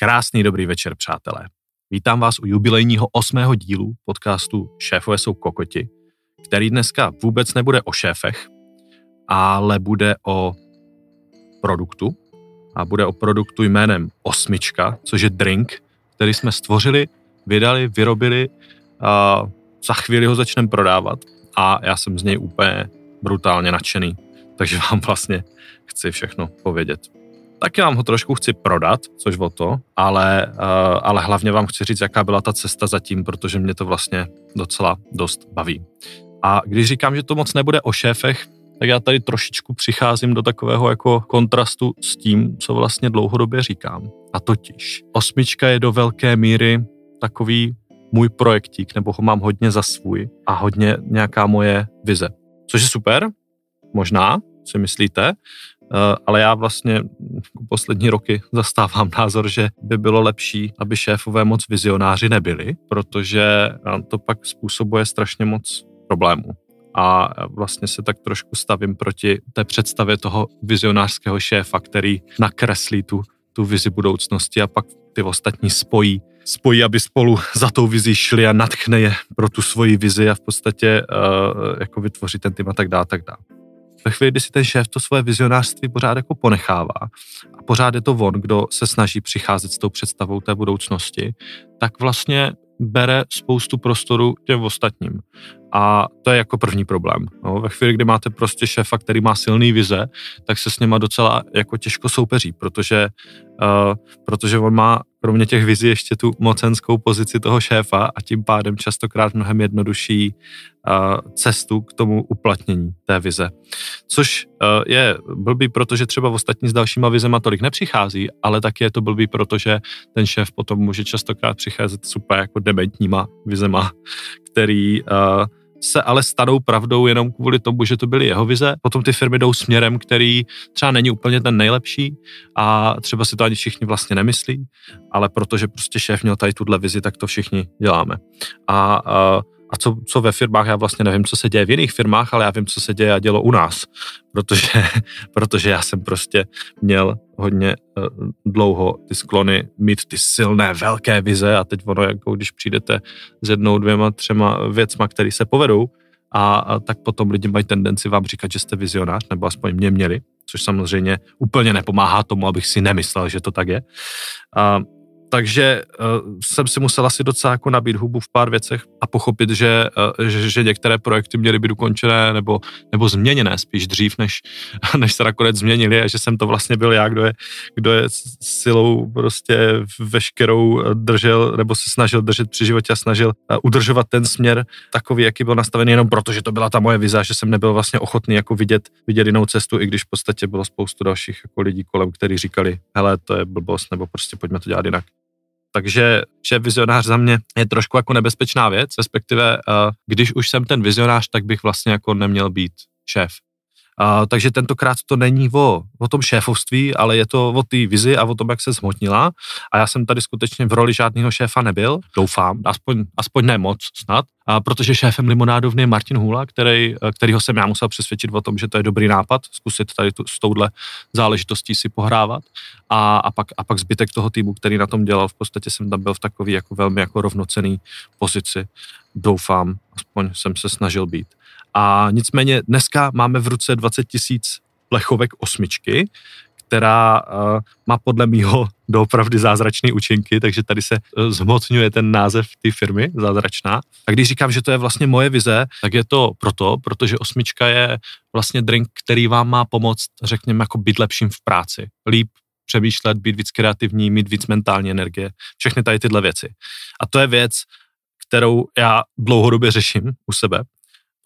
Krásný dobrý večer, přátelé. Vítám vás u jubilejního osmého dílu podcastu Šéfové jsou kokoti, který dneska vůbec nebude o šéfech, ale bude o produktu. A bude o produktu jménem Osmička, což je drink, který jsme stvořili, vydali, vyrobili a za chvíli ho začneme prodávat a já jsem z něj úplně brutálně nadšený. Takže vám vlastně chci všechno povědět. Taky vám ho trošku chci prodat, což o to, ale, uh, ale hlavně vám chci říct, jaká byla ta cesta zatím, protože mě to vlastně docela dost baví. A když říkám, že to moc nebude o šéfech, tak já tady trošičku přicházím do takového jako kontrastu s tím, co vlastně dlouhodobě říkám. A totiž, osmička je do velké míry takový můj projektík, nebo ho mám hodně za svůj a hodně nějaká moje vize. Což je super, možná, si myslíte, Eh, ale já vlastně poslední roky zastávám názor, že by bylo lepší, aby šéfové moc vizionáři nebyli, protože to pak způsobuje strašně moc problémů. A vlastně se tak trošku stavím proti té představě toho vizionářského šéfa, který nakreslí tu, tu vizi budoucnosti a pak ty ostatní spojí spojí, aby spolu za tou vizi šli a natchne je pro tu svoji vizi a v podstatě uh, jako vytvoří ten tým a tak dále, tak dále ve chvíli, kdy si ten šéf to svoje vizionářství pořád jako ponechává a pořád je to on, kdo se snaží přicházet s tou představou té budoucnosti, tak vlastně bere spoustu prostoru těm ostatním. A to je jako první problém. No, ve chvíli, kdy máte prostě šéfa, který má silný vize, tak se s něma docela jako těžko soupeří, protože, uh, protože on má kromě těch vizí ještě tu mocenskou pozici toho šéfa a tím pádem častokrát mnohem jednodušší uh, cestu k tomu uplatnění té vize. Což uh, je blbý, protože třeba v ostatní s dalšíma vizema tolik nepřichází, ale taky je to blbý, protože ten šéf potom může častokrát přicházet super jako dementníma vizema, který uh, se ale stanou pravdou jenom kvůli tomu, že to byly jeho vize. Potom ty firmy jdou směrem, který třeba není úplně ten nejlepší a třeba si to ani všichni vlastně nemyslí, ale protože prostě šéf měl tady tuhle vizi, tak to všichni děláme. A, a a co, co ve firmách, já vlastně nevím, co se děje v jiných firmách, ale já vím, co se děje a dělo u nás, protože, protože já jsem prostě měl hodně uh, dlouho ty sklony mít ty silné, velké vize a teď ono, jako když přijdete s jednou, dvěma, třema věcma, které se povedou, a, a tak potom lidi mají tendenci vám říkat, že jste vizionář, nebo aspoň mě měli, což samozřejmě úplně nepomáhá tomu, abych si nemyslel, že to tak je. A, takže uh, jsem si musel asi docela jako nabít hubu v pár věcech a pochopit, že, uh, že, že některé projekty měly být ukončené nebo, nebo změněné spíš dřív, než, než se nakonec změnili a že jsem to vlastně byl já, kdo je, kdo je silou prostě veškerou držel nebo se snažil držet při životě a snažil uh, udržovat ten směr takový, jaký byl nastavený jenom proto, že to byla ta moje vize, že jsem nebyl vlastně ochotný jako vidět, vidět jinou cestu, i když v podstatě bylo spoustu dalších jako lidí kolem, kteří říkali, hele, to je blbost, nebo prostě pojďme to dělat jinak. Takže šéf vizionář za mě je trošku jako nebezpečná věc, respektive uh, když už jsem ten vizionář, tak bych vlastně jako neměl být šéf. Uh, takže tentokrát to není o, o tom šéfovství, ale je to o té vizi a o tom, jak se zhmotnila. A já jsem tady skutečně v roli žádného šéfa nebyl, doufám, aspoň, aspoň ne moc snad, a protože šéfem limonádovny je Martin Hula, který, kterýho jsem já musel přesvědčit o tom, že to je dobrý nápad, zkusit tady tu, s touhle záležitostí si pohrávat. A, a, pak, a pak zbytek toho týmu, který na tom dělal, v podstatě jsem tam byl v takový jako velmi jako rovnocený pozici. Doufám, aspoň jsem se snažil být. A nicméně dneska máme v ruce 20 tisíc plechovek osmičky, která uh, má podle mýho doopravdy zázračné účinky, takže tady se uh, zhmotňuje ten název té firmy, zázračná. A když říkám, že to je vlastně moje vize, tak je to proto, protože osmička je vlastně drink, který vám má pomoct, řekněme, jako být lepším v práci. Líp přemýšlet, být víc kreativní, mít víc mentální energie, všechny tady tyhle věci. A to je věc, kterou já dlouhodobě řeším u sebe,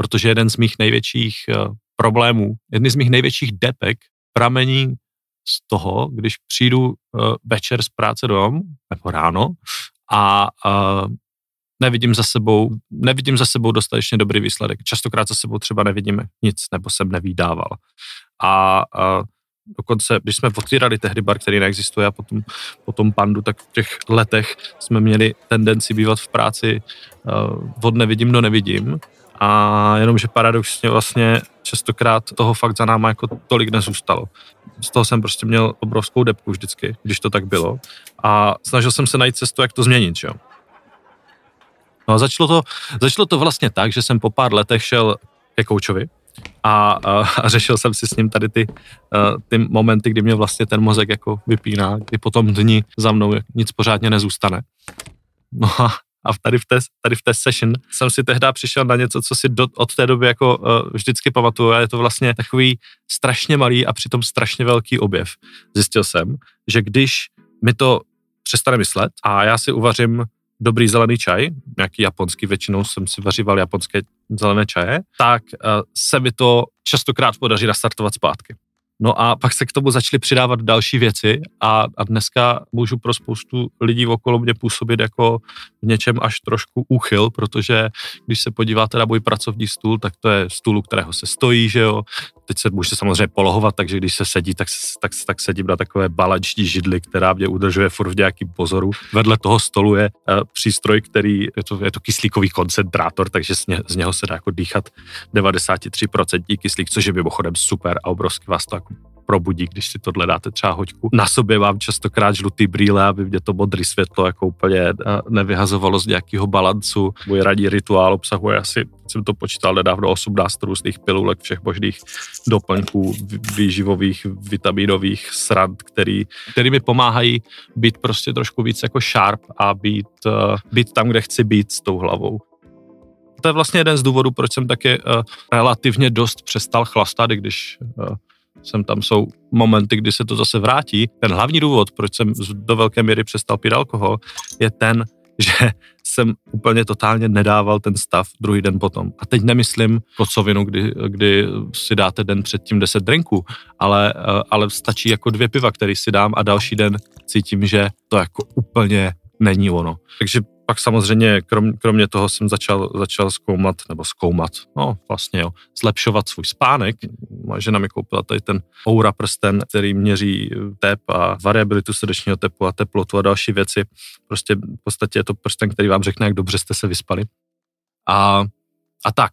protože jeden z mých největších uh, problémů, jedny z mých největších depek pramení z toho, když přijdu uh, večer z práce dom, nebo ráno, a uh, nevidím za sebou, nevidím za sebou dostatečně dobrý výsledek. Častokrát za sebou třeba nevidíme nic, nebo jsem nevydával. A uh, dokonce, když jsme otvírali tehdy bar, který neexistuje a potom, potom pandu, tak v těch letech jsme měli tendenci bývat v práci uh, od nevidím do nevidím a jenomže paradoxně vlastně častokrát toho fakt za náma jako tolik nezůstalo. z toho jsem prostě měl obrovskou depku vždycky, když to tak bylo. A snažil jsem se najít cestu, jak to změnit, jo. No a začalo to, začalo to vlastně tak, že jsem po pár letech šel ke koučovi a, a, a řešil jsem si s ním tady ty, ty momenty, kdy mě vlastně ten mozek jako vypíná, kdy potom dní za mnou nic pořádně nezůstane. No a a tady v, té, tady v té session jsem si tehdy přišel na něco, co si do, od té doby jako uh, vždycky pamatuju a je to vlastně takový strašně malý a přitom strašně velký objev. Zjistil jsem, že když mi to přestane myslet a já si uvařím dobrý zelený čaj, nějaký japonský, většinou jsem si vaříval japonské zelené čaje, tak uh, se mi to častokrát podaří nastartovat zpátky. No a pak se k tomu začaly přidávat další věci a, a dneska můžu pro spoustu lidí okolo mě působit jako v něčem až trošku úchyl, protože když se podíváte na můj pracovní stůl, tak to je stůl, u kterého se stojí, že jo. Teď se můžete samozřejmě polohovat, takže když se sedí, tak, tak, tak sedím na takové balanční židli, která mě udržuje furt v nějakým pozoru. Vedle toho stolu je uh, přístroj, který, je to, je to kyslíkový koncentrátor, takže z, ně, z něho se dá jako dýchat 93% kyslík, což je mimochodem super a obrovsky vás to jako probudí, když si tohle dáte třeba hoďku. Na sobě mám častokrát žlutý brýle, aby mě to modré světlo jako úplně eh, nevyhazovalo z nějakého balancu. Můj radní rituál obsahuje asi, jsem to počítal nedávno, 18 různých pilulek, všech možných doplňků výživových, vitaminových srand, který, který mi pomáhají být prostě trošku víc jako sharp a být, uh, být tam, kde chci být s tou hlavou to je vlastně jeden z důvodů, proč jsem taky uh, relativně dost přestal chlastat, když uh, jsem tam jsou momenty, kdy se to zase vrátí. Ten hlavní důvod, proč jsem do velké míry přestal pít alkohol, je ten, že jsem úplně totálně nedával ten stav druhý den potom. A teď nemyslím kocovinu, kdy, kdy si dáte den předtím 10 drinků, ale, ale stačí jako dvě piva, který si dám a další den cítím, že to jako úplně není ono. Takže pak samozřejmě krom, kromě toho jsem začal, začal zkoumat, nebo zkoumat, no vlastně jo, zlepšovat svůj spánek. Moje žena mi koupila tady ten Oura prsten, který měří tep a variabilitu srdečního tepu a teplotu a další věci. Prostě v podstatě je to prsten, který vám řekne, jak dobře jste se vyspali. A, a tak.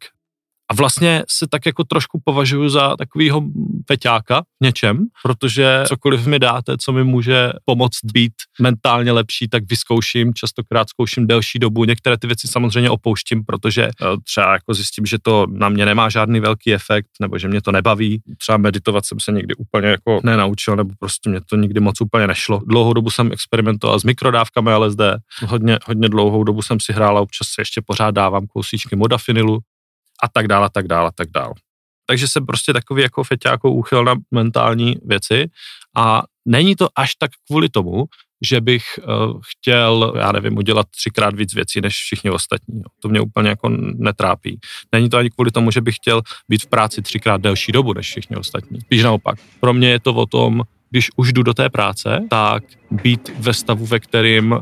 A vlastně se tak jako trošku považuji za takovýho feťáka v něčem, protože cokoliv mi dáte, co mi může pomoct být mentálně lepší, tak vyzkouším, častokrát zkouším delší dobu. Některé ty věci samozřejmě opouštím, protože eh, třeba jako zjistím, že to na mě nemá žádný velký efekt, nebo že mě to nebaví. Třeba meditovat jsem se nikdy úplně jako nenaučil, nebo prostě mě to nikdy moc úplně nešlo. Dlouhou dobu jsem experimentoval s mikrodávkami LSD, hodně, hodně dlouhou dobu jsem si hrál a občas se ještě pořád dávám kousíčky modafinilu, a tak dále, a tak dále, a tak dále. Takže jsem prostě takový jako feťáko úchyl na mentální věci a není to až tak kvůli tomu, že bych uh, chtěl, já nevím, udělat třikrát víc věcí než všichni ostatní. To mě úplně jako netrápí. Není to ani kvůli tomu, že bych chtěl být v práci třikrát delší dobu než všichni ostatní. Spíš naopak. Pro mě je to o tom, když už jdu do té práce, tak být ve stavu, ve kterým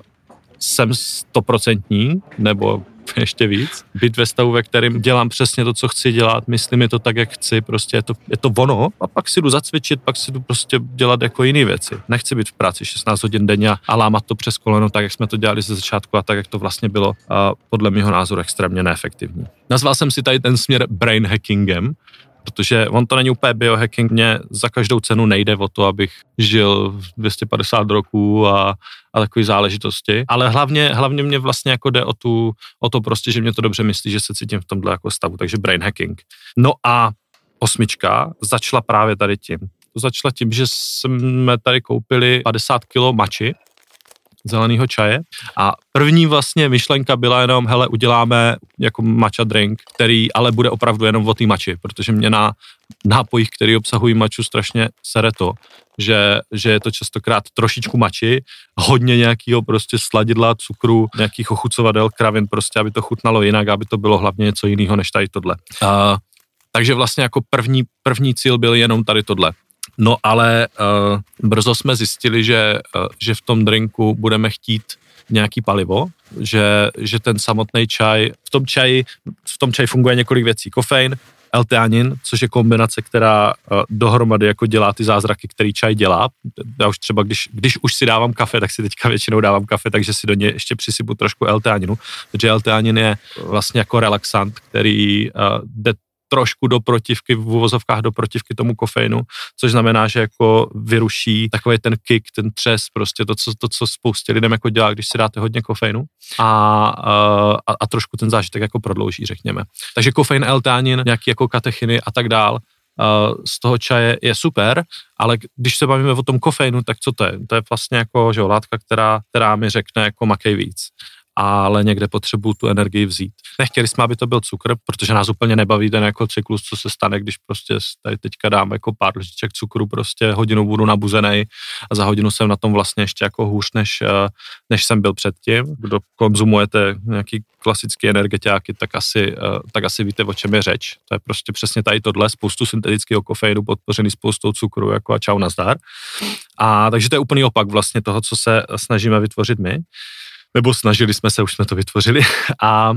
jsem stoprocentní, nebo ještě víc. Být ve stavu, ve kterém dělám přesně to, co chci dělat, myslím je to tak, jak chci, prostě je to, je to ono a pak si jdu zacvičit, pak si jdu prostě dělat jako jiné věci. Nechci být v práci 16 hodin denně a lámat to přes koleno, tak jak jsme to dělali ze začátku a tak, jak to vlastně bylo a podle mého názoru extrémně neefektivní. Nazval jsem si tady ten směr brain hackingem, protože on to není úplně biohacking, mě za každou cenu nejde o to, abych žil 250 roků a, a takové záležitosti, ale hlavně, hlavně mě vlastně jako jde o, tu, o to prostě, že mě to dobře myslí, že se cítím v tomhle jako stavu, takže brain hacking. No a osmička začala právě tady tím. To začala tím, že jsme tady koupili 50 kilo mači, zeleného čaje. A první vlastně myšlenka byla jenom, hele, uděláme jako matcha drink, který ale bude opravdu jenom o té mači, protože mě na nápojích, který obsahují maču, strašně sere to, že, že je to častokrát trošičku mači, hodně nějakého prostě sladidla, cukru, nějakých ochucovadel, kravin, prostě, aby to chutnalo jinak, aby to bylo hlavně něco jiného než tady tohle. Uh, takže vlastně jako první, první cíl byl jenom tady tohle. No ale uh, brzo jsme zjistili, že, uh, že v tom drinku budeme chtít nějaký palivo, že, že ten samotný čaj, v tom čaji, v tom čaji funguje několik věcí. Kofein, L-teanin, což je kombinace, která uh, dohromady jako dělá ty zázraky, který čaj dělá. Já už třeba, když, když už si dávám kafe, tak si teďka většinou dávám kafe, takže si do něj ještě přisypu trošku L-teaninu, protože L-teanin je vlastně jako relaxant, který jde trošku do protivky, v uvozovkách do protivky tomu kofeinu, což znamená, že jako vyruší takový ten kick, ten třes, prostě to, co, to, co spoustě lidem jako dělá, když si dáte hodně kofeinu a, a, a trošku ten zážitek jako prodlouží, řekněme. Takže kofein, L-tánin, nějaký jako katechiny a tak dál, z toho čaje je super, ale když se bavíme o tom kofeinu, tak co to je? To je vlastně jako že látka, která, která mi řekne jako makej víc ale někde potřebuju tu energii vzít. Nechtěli jsme, aby to byl cukr, protože nás úplně nebaví ten jako cyklus, co se stane, když prostě tady teďka dám jako pár lžiček cukru, prostě hodinu budu nabuzený a za hodinu jsem na tom vlastně ještě jako hůř, než, eh, než jsem byl předtím. Kdo konzumujete nějaký klasický energetiáky, tak asi, eh, tak asi víte, o čem je řeč. To je prostě přesně tady tohle, spoustu syntetického kofeinu podpořený spoustou cukru, jako a čau nazdar. A takže to je úplný opak vlastně toho, co se snažíme vytvořit my nebo snažili jsme se, už jsme to vytvořili. A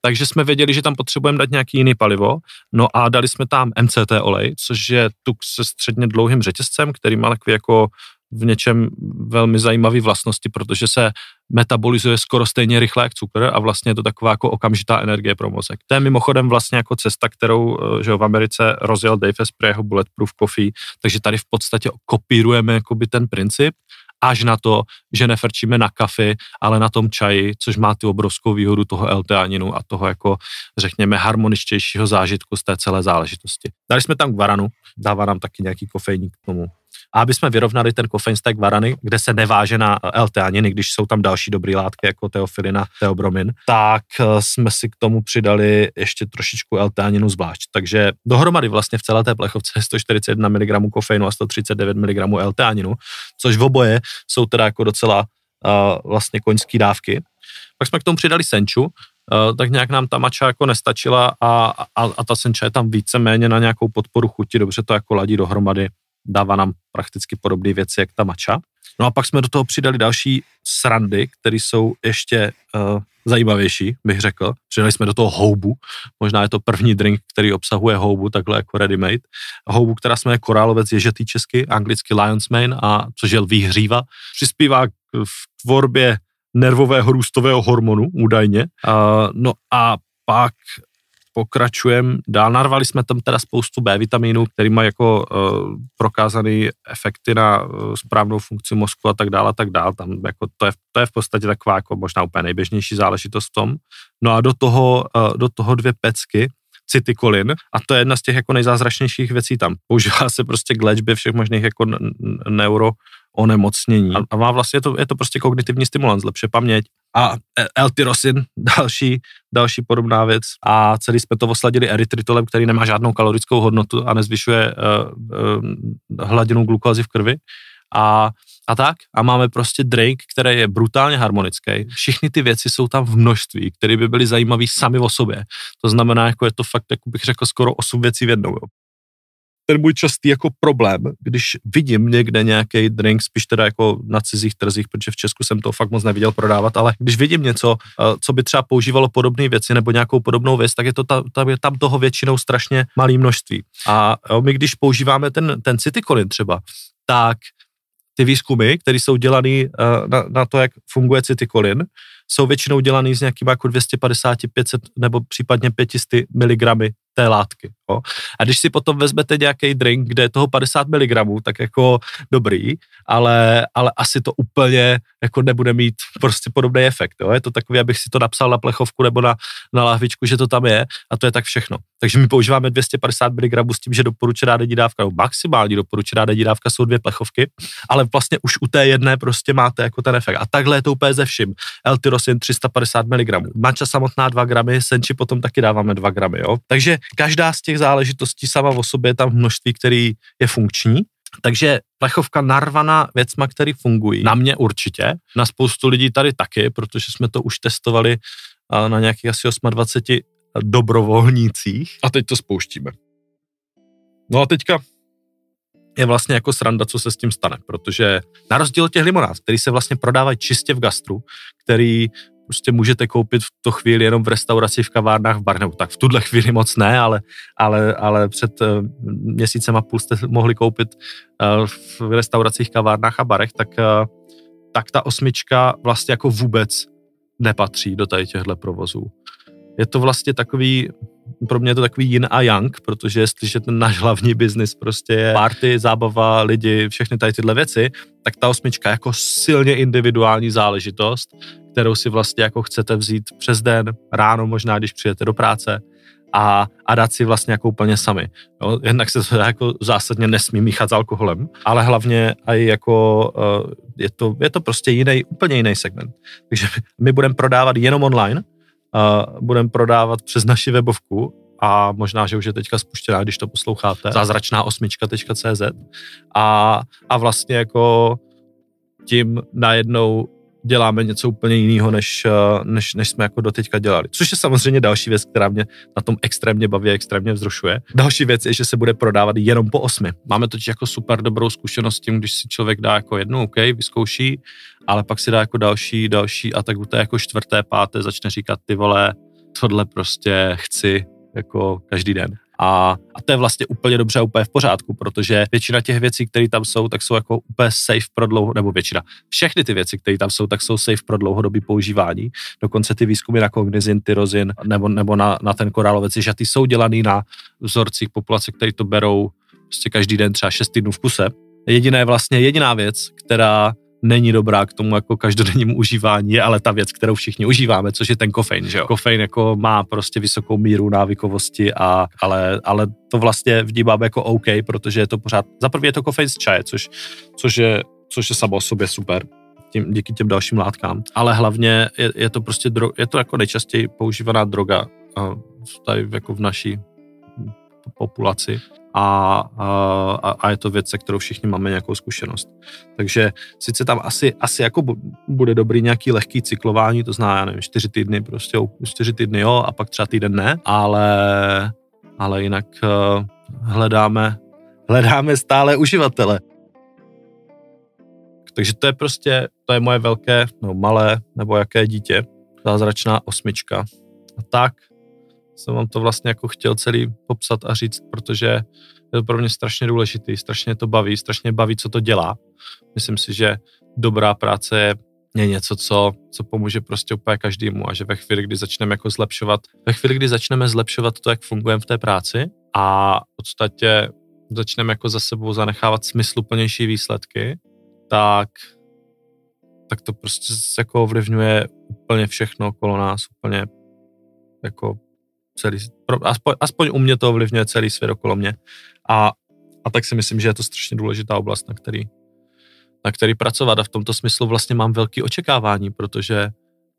takže jsme věděli, že tam potřebujeme dát nějaký jiný palivo, no a dali jsme tam MCT olej, což je tuk se středně dlouhým řetězcem, který má takový jako v něčem velmi zajímavé vlastnosti, protože se metabolizuje skoro stejně rychle jak cukr a vlastně je to taková jako okamžitá energie pro mozek. To je mimochodem vlastně jako cesta, kterou eh, že v Americe rozjel Dave Asprey jeho Bulletproof Coffee, takže tady v podstatě kopírujeme jakoby ten princip až na to, že nefrčíme na kafy, ale na tom čaji, což má tu obrovskou výhodu toho l a toho jako, řekněme, harmoničtějšího zážitku z té celé záležitosti. Dali jsme tam guaranu, dává nám taky nějaký kofeiník k tomu. A aby jsme vyrovnali ten kofein z té guarany, kde se neváže na L-teaniny, když jsou tam další dobré látky jako teofilina, teobromin, tak eh, jsme si k tomu přidali ještě trošičku L-teaninu zvlášť. Takže dohromady vlastně v celé té plechovce je 141 mg kofeinu a 139 mg L-teaninu, což v oboje jsou teda jako docela uh, vlastně koňský dávky. Pak jsme k tomu přidali senču, uh, tak nějak nám ta mača jako nestačila a, a, a ta senča je tam víceméně na nějakou podporu chuti, dobře to jako ladí dohromady dává nám prakticky podobné věci, jak ta mača. No a pak jsme do toho přidali další srandy, které jsou ještě uh, zajímavější, bych řekl. Přidali jsme do toho houbu, možná je to první drink, který obsahuje houbu, takhle jako ready made. Houbu, která jsme korálovec ježetý česky, anglicky lion's mane, a což je lví hříva, přispívá v tvorbě nervového růstového hormonu, údajně. Uh, no a pak pokračujeme dál. Narvali jsme tam teda spoustu B vitamínů, který mají jako uh, prokázaný efekty na uh, správnou funkci mozku a tak dále a tak dále. Tam jako to, je, to je v podstatě taková jako možná úplně nejběžnější záležitost v tom. No a do toho, uh, do toho dvě pecky, cytikolin a to je jedna z těch jako nejzázračnějších věcí tam. Používá se prostě k léčbě všech možných jako neuro onemocnění. A, a má vlastně, je to, je to prostě kognitivní stimulans, lepší paměť. A L-tyrosin, další, další podobná věc. A celý jsme to osladili erytritolem, který nemá žádnou kalorickou hodnotu a nezvyšuje uh, uh, hladinu glukózy v krvi. A a tak. A máme prostě drink, který je brutálně harmonický. Všechny ty věci jsou tam v množství, které by byly zajímavé sami o sobě. To znamená, jako je to fakt, jako bych řekl, skoro 8 věcí v jednou. Jo ten můj častý jako problém, když vidím někde nějaký drink, spíš teda jako na cizích trzích, protože v Česku jsem to fakt moc neviděl prodávat, ale když vidím něco, eh, co by třeba používalo podobné věci nebo nějakou podobnou věc, tak je to ta, ta, je tam toho většinou strašně malé množství. A jo, my když používáme ten, ten citykolin třeba, tak ty výzkumy, které jsou dělané uh, na, na to, jak funguje citykolin, jsou většinou dělaný s nějakým jako 250, 500 nebo případně 500 mg té látky. Jo. A když si potom vezmete nějaký drink, kde je toho 50 mg, tak jako dobrý, ale, ale asi to úplně jako nebude mít prostě podobný efekt. Jo. Je to takový, abych si to napsal na plechovku nebo na, na lahvičku, že to tam je a to je tak všechno. Takže my používáme 250 mg s tím, že doporučená denní dávka, nebo maximální doporučená denní dávka jsou dvě plechovky, ale vlastně už u té jedné prostě máte jako ten efekt. A takhle je to úplně ze vším. L-tyrosin 350 mg, mača samotná 2 gramy, senči potom taky dáváme 2 gramy. Jo. Takže každá z těch záležitostí sama o sobě je tam množství, který je funkční. Takže plechovka narvaná věcma, které fungují. Na mě určitě, na spoustu lidí tady taky, protože jsme to už testovali na nějakých asi 28 dobrovolnících. A teď to spouštíme. No a teďka je vlastně jako sranda, co se s tím stane, protože na rozdíl od těch limonád, který se vlastně prodávají čistě v gastru, který prostě můžete koupit v to chvíli jenom v restauraci, v kavárnách, v bar, nebo tak v tuhle chvíli moc ne, ale, ale, ale před uh, měsícem a půl jste mohli koupit uh, v restauracích, kavárnách a barech, tak, uh, tak ta osmička vlastně jako vůbec nepatří do tady těchto provozů. Je to vlastně takový, pro mě je to takový yin a yang, protože jestliže ten náš hlavní biznis prostě je party, zábava, lidi, všechny tady tyhle věci, tak ta osmička jako silně individuální záležitost, kterou si vlastně jako chcete vzít přes den, ráno možná, když přijete do práce, a, a dát si vlastně jako úplně sami. Jo? Jednak se to jako zásadně nesmí míchat s alkoholem, ale hlavně i jako uh, je, to, je to prostě jiný, úplně jiný segment. Takže my budeme prodávat jenom online, budeme prodávat přes naši webovku a možná, že už je teďka spuštěná, když to posloucháte, zázračná osmička.cz a, a vlastně jako tím najednou děláme něco úplně jiného, než, eh, než, než jsme jako doteďka dělali. Což je samozřejmě další věc, která mě na tom extrémně baví, extrémně vzrušuje. Další věc je, že se bude prodávat jenom po osmi. Máme totiž jako super dobrou zkušenost s tím, když si člověk dá jako jednu, OK, vyzkouší, ale pak si dá jako další, další a tak u té jako čtvrté, páté začne říkat ty vole, tohle prostě chci jako každý den. A, a to je vlastně úplně dobře, úplně v pořádku, protože většina těch věcí, které tam jsou, tak jsou jako úplně safe pro dlouho, nebo většina. Všechny ty věci, které tam jsou, tak jsou safe pro dlouhodobý používání. Dokonce ty výzkumy na kognizin, tyrozin nebo, nebo na, na ten korálovec, že ty jsou dělaný na vzorcích populace, které to berou prostě každý den třeba 6 týdnů v kuse. Jediné vlastně, jediná věc, která není dobrá k tomu jako každodennímu užívání, ale ta věc, kterou všichni užíváme, což je ten kofein, že jo. Kofein jako má prostě vysokou míru návykovosti, a, ale, ale to vlastně vnímám jako OK, protože je to pořád, za prvé je to kofein z čaje, což, což, je, což je samo o sobě super, tím, díky těm dalším látkám, ale hlavně je, je to prostě, dro, je to jako nejčastěji používaná droga tady jako v naší populaci a, a, a je to věc, se kterou všichni máme nějakou zkušenost. Takže sice tam asi, asi jako bude dobrý nějaký lehký cyklování, to znamená, já nevím, čtyři týdny prostě, čtyři týdny jo a pak třeba týden ne, ale, ale jinak uh, hledáme, hledáme stále uživatele. Takže to je prostě, to je moje velké, no malé, nebo jaké dítě, zázračná osmička. A tak jsem vám to vlastně jako chtěl celý popsat a říct, protože je to pro mě strašně důležitý, strašně to baví, strašně baví, co to dělá. Myslím si, že dobrá práce je něco, co, co pomůže prostě úplně každému a že ve chvíli, kdy začneme jako zlepšovat, ve chvíli, kdy začneme zlepšovat to, jak fungujeme v té práci a v podstatě začneme jako za sebou zanechávat smysluplnější výsledky, tak, tak to prostě jako ovlivňuje úplně všechno okolo nás, úplně jako celý, aspoň, aspoň u mě to ovlivňuje celý svět okolo mě. A, a tak si myslím, že je to strašně důležitá oblast, na který, na který pracovat a v tomto smyslu vlastně mám velké očekávání, protože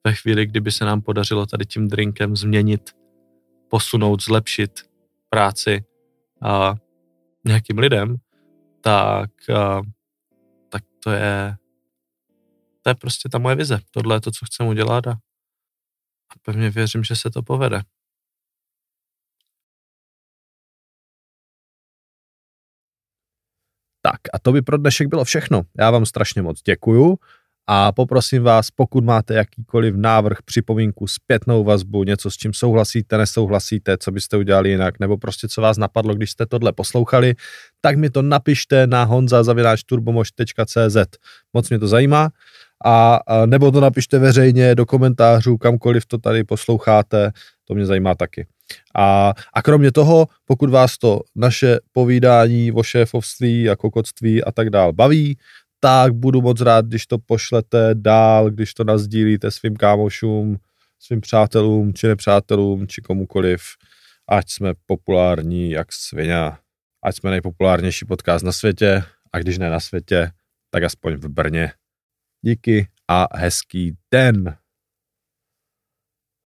ve chvíli, kdyby se nám podařilo tady tím drinkem změnit, posunout, zlepšit práci a nějakým lidem, tak, a, tak to je to je prostě ta moje vize. Tohle je to, co chcem udělat a, a pevně věřím, že se to povede. Tak a to by pro dnešek bylo všechno. Já vám strašně moc děkuju a poprosím vás, pokud máte jakýkoliv návrh, připomínku, zpětnou vazbu, něco s čím souhlasíte, nesouhlasíte, co byste udělali jinak, nebo prostě co vás napadlo, když jste tohle poslouchali, tak mi to napište na honza.turbomož.cz. Moc mě to zajímá. A, a nebo to napište veřejně do komentářů, kamkoliv to tady posloucháte, to mě zajímá taky. A, a kromě toho, pokud vás to naše povídání o šéfovství a kokotství a tak dál baví, tak budu moc rád, když to pošlete dál, když to nazdílíte svým kámošům, svým přátelům, či nepřátelům, či komukoliv, ať jsme populární jak svině, ať jsme nejpopulárnější podcast na světě, a když ne na světě, tak aspoň v Brně. Díky a hezký den.